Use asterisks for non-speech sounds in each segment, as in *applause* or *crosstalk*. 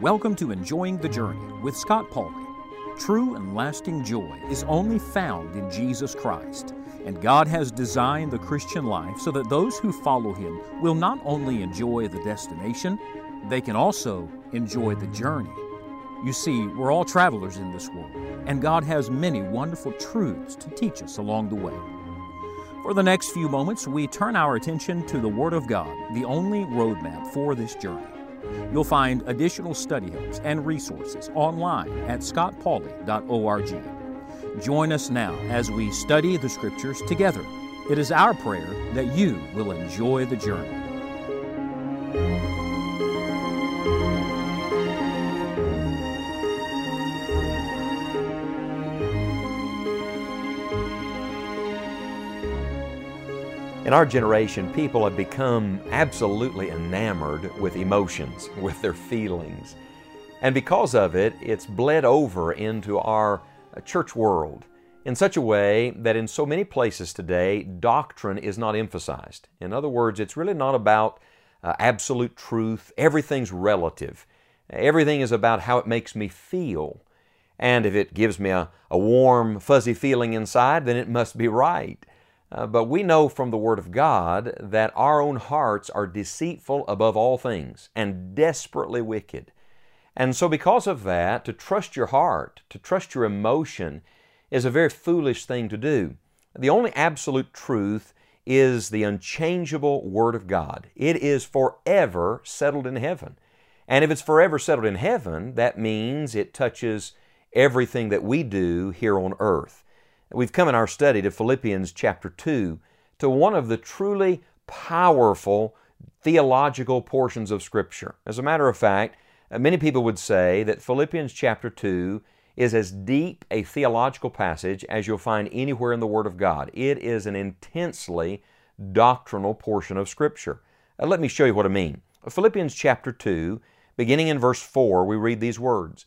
Welcome to Enjoying the Journey with Scott Pauley. True and lasting joy is only found in Jesus Christ, and God has designed the Christian life so that those who follow Him will not only enjoy the destination, they can also enjoy the journey. You see, we're all travelers in this world, and God has many wonderful truths to teach us along the way. For the next few moments, we turn our attention to the Word of God, the only roadmap for this journey. You'll find additional study helps and resources online at scottpauley.org. Join us now as we study the Scriptures together. It is our prayer that you will enjoy the journey. In our generation, people have become absolutely enamored with emotions, *laughs* with their feelings. And because of it, it's bled over into our uh, church world in such a way that in so many places today, doctrine is not emphasized. In other words, it's really not about uh, absolute truth, everything's relative. Everything is about how it makes me feel. And if it gives me a, a warm, fuzzy feeling inside, then it must be right. Uh, but we know from the Word of God that our own hearts are deceitful above all things and desperately wicked. And so, because of that, to trust your heart, to trust your emotion, is a very foolish thing to do. The only absolute truth is the unchangeable Word of God. It is forever settled in heaven. And if it's forever settled in heaven, that means it touches everything that we do here on earth. We've come in our study to Philippians chapter 2 to one of the truly powerful theological portions of Scripture. As a matter of fact, uh, many people would say that Philippians chapter 2 is as deep a theological passage as you'll find anywhere in the Word of God. It is an intensely doctrinal portion of Scripture. Uh, let me show you what I mean. Philippians chapter 2, beginning in verse 4, we read these words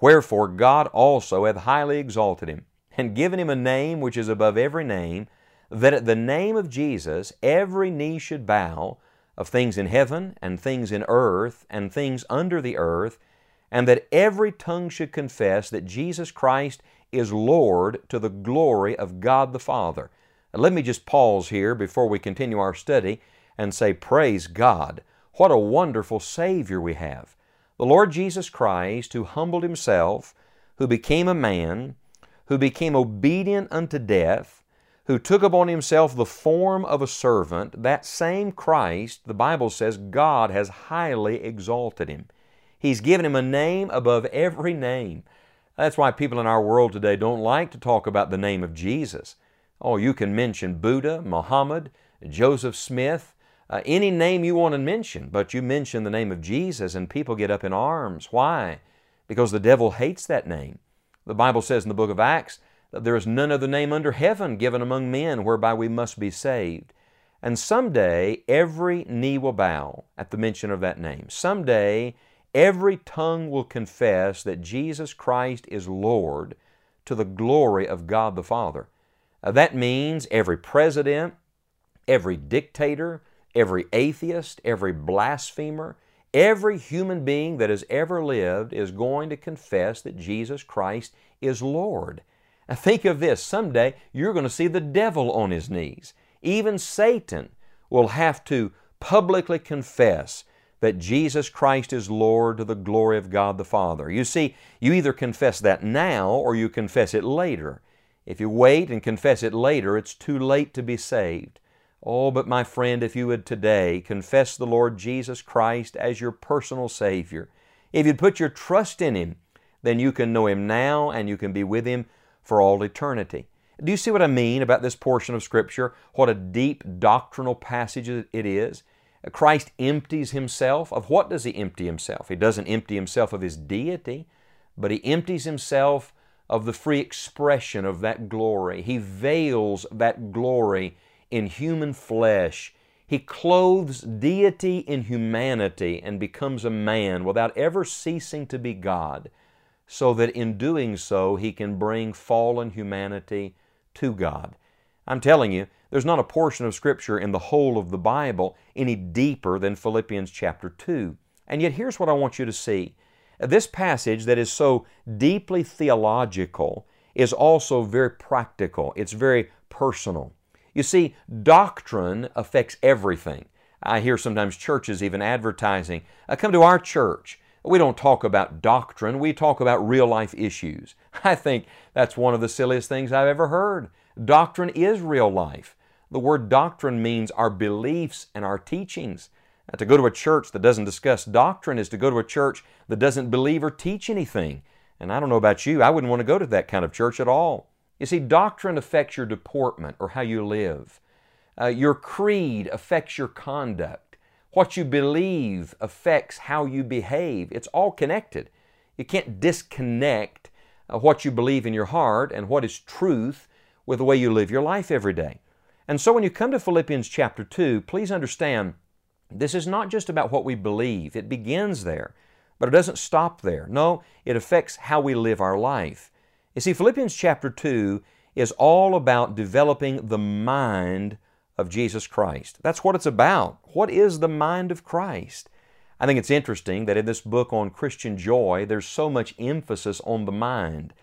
Wherefore God also hath highly exalted him, and given him a name which is above every name, that at the name of Jesus every knee should bow, of things in heaven, and things in earth, and things under the earth, and that every tongue should confess that Jesus Christ is Lord to the glory of God the Father. let me just pause here before we continue our study and say, Praise God! What a wonderful Savior we have. The Lord Jesus Christ, who humbled Himself, who became a man, who became obedient unto death, who took upon Himself the form of a servant, that same Christ, the Bible says, God has highly exalted Him. He's given Him a name above every name. That's why people in our world today don't like to talk about the name of Jesus. Oh, you can mention Buddha, Muhammad, Joseph Smith, uh, any name you want to mention, but you mention the name of Jesus and people get up in arms. Why? Because the devil hates that name. The Bible says in the book of Acts that there is none other name under heaven given among men whereby we must be saved. And someday every knee will bow at the mention of that name. Someday every tongue will confess that Jesus Christ is Lord to the glory of God the Father. Uh, that means every president, every dictator, every atheist, every blasphemer, every human being that has ever lived is going to confess that Jesus Christ is Lord. Now think of this someday you're going to see the devil on his knees. Even Satan will have to publicly confess that Jesus Christ is Lord to the glory of God the Father. You see, you either confess that now or you confess it later. If you wait and confess it later, it's too late to be saved. Oh, but my friend, if you would today confess the Lord Jesus Christ as your personal Savior, if you'd put your trust in Him, then you can know Him now and you can be with Him for all eternity. Do you see what I mean about this portion of Scripture? What a deep doctrinal passage it is. Christ empties himself. Of what does he empty himself? He doesn't empty himself of his deity, but he empties himself of the free expression of that glory. He veils that glory in human flesh. He clothes deity in humanity and becomes a man without ever ceasing to be God, so that in doing so he can bring fallen humanity to God. I'm telling you, there's not a portion of Scripture in the whole of the Bible any deeper than Philippians chapter 2. And yet, here's what I want you to see. This passage that is so deeply theological is also very practical, it's very personal. You see, doctrine affects everything. I hear sometimes churches even advertising, come to our church. We don't talk about doctrine, we talk about real life issues. *laughs* I think that's one of the silliest things I've ever heard. Doctrine is real life. The word doctrine means our beliefs and our teachings. Now, to go to a church that doesn't discuss doctrine is to go to a church that doesn't believe or teach anything. And I don't know about you, I wouldn't want to go to that kind of church at all. You see, doctrine affects your deportment or how you live. Uh, your creed affects your conduct. What you believe affects how you behave. It's all connected. You can't disconnect uh, what you believe in your heart and what is truth with the way you live your life every day. And so when you come to Philippians chapter 2, please understand this is not just about what we believe. It begins there, but it doesn't stop there. No, it affects how we live our life. You see, Philippians chapter 2 is all about developing the mind of Jesus Christ. That's what it's about. What is the mind of Christ? I think it's interesting that in this book on Christian joy, there's so much emphasis on the mind.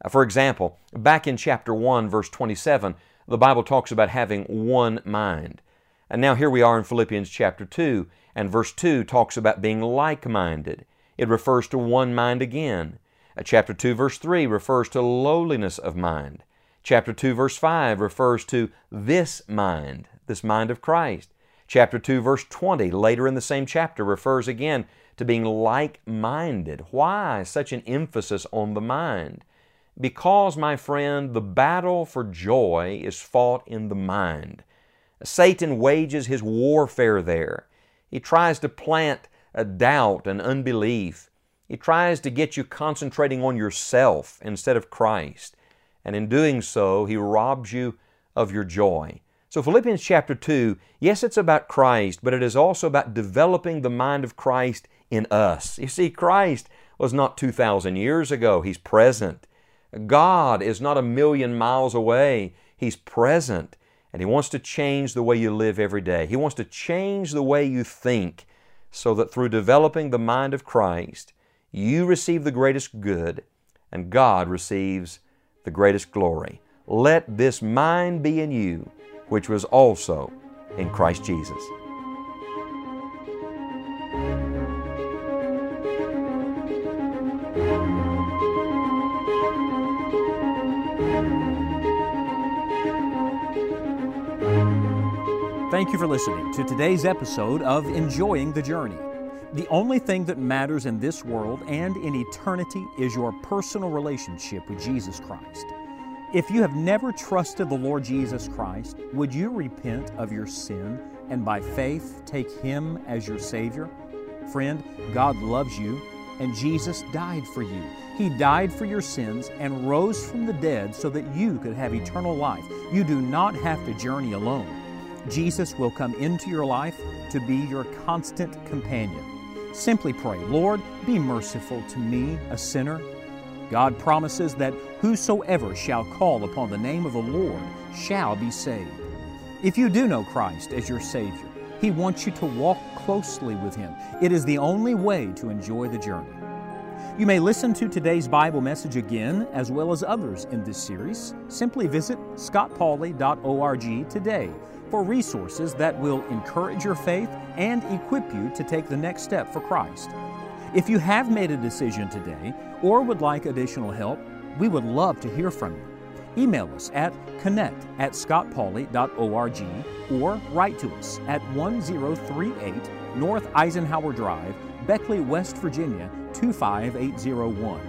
Uh, for example, back in chapter 1, verse 27, the Bible talks about having one mind. And now here we are in Philippians chapter 2, and verse 2 talks about being like minded. It refers to one mind again. Uh, chapter 2, verse 3 refers to lowliness of mind. Chapter 2, verse 5 refers to this mind, this mind of Christ. Chapter 2, verse 20, later in the same chapter, refers again to being like minded. Why such an emphasis on the mind? Because, my friend, the battle for joy is fought in the mind. Satan wages his warfare there. He tries to plant a doubt and unbelief. He tries to get you concentrating on yourself instead of Christ. And in doing so, he robs you of your joy. So, Philippians chapter 2, yes, it's about Christ, but it is also about developing the mind of Christ in us. You see, Christ was not 2,000 years ago, He's present. God is not a million miles away, He's present. And He wants to change the way you live every day. He wants to change the way you think so that through developing the mind of Christ, you receive the greatest good, and God receives the greatest glory. Let this mind be in you, which was also in Christ Jesus. Thank you for listening to today's episode of Enjoying the Journey. The only thing that matters in this world and in eternity is your personal relationship with Jesus Christ. If you have never trusted the Lord Jesus Christ, would you repent of your sin and by faith take Him as your Savior? Friend, God loves you and Jesus died for you. He died for your sins and rose from the dead so that you could have eternal life. You do not have to journey alone. Jesus will come into your life to be your constant companion. Simply pray, Lord, be merciful to me, a sinner. God promises that whosoever shall call upon the name of the Lord shall be saved. If you do know Christ as your Savior, He wants you to walk closely with Him. It is the only way to enjoy the journey. You may listen to today's Bible message again, as well as others in this series. Simply visit scottpauley.org today for resources that will encourage your faith and equip you to take the next step for Christ. If you have made a decision today or would like additional help, we would love to hear from you. Email us at connect at scottpauley.org or write to us at 1038 North Eisenhower Drive, Beckley, West Virginia 25801.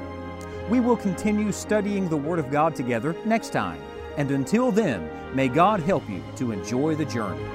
We will continue studying the Word of God together next time And until then, may God help you to enjoy the journey.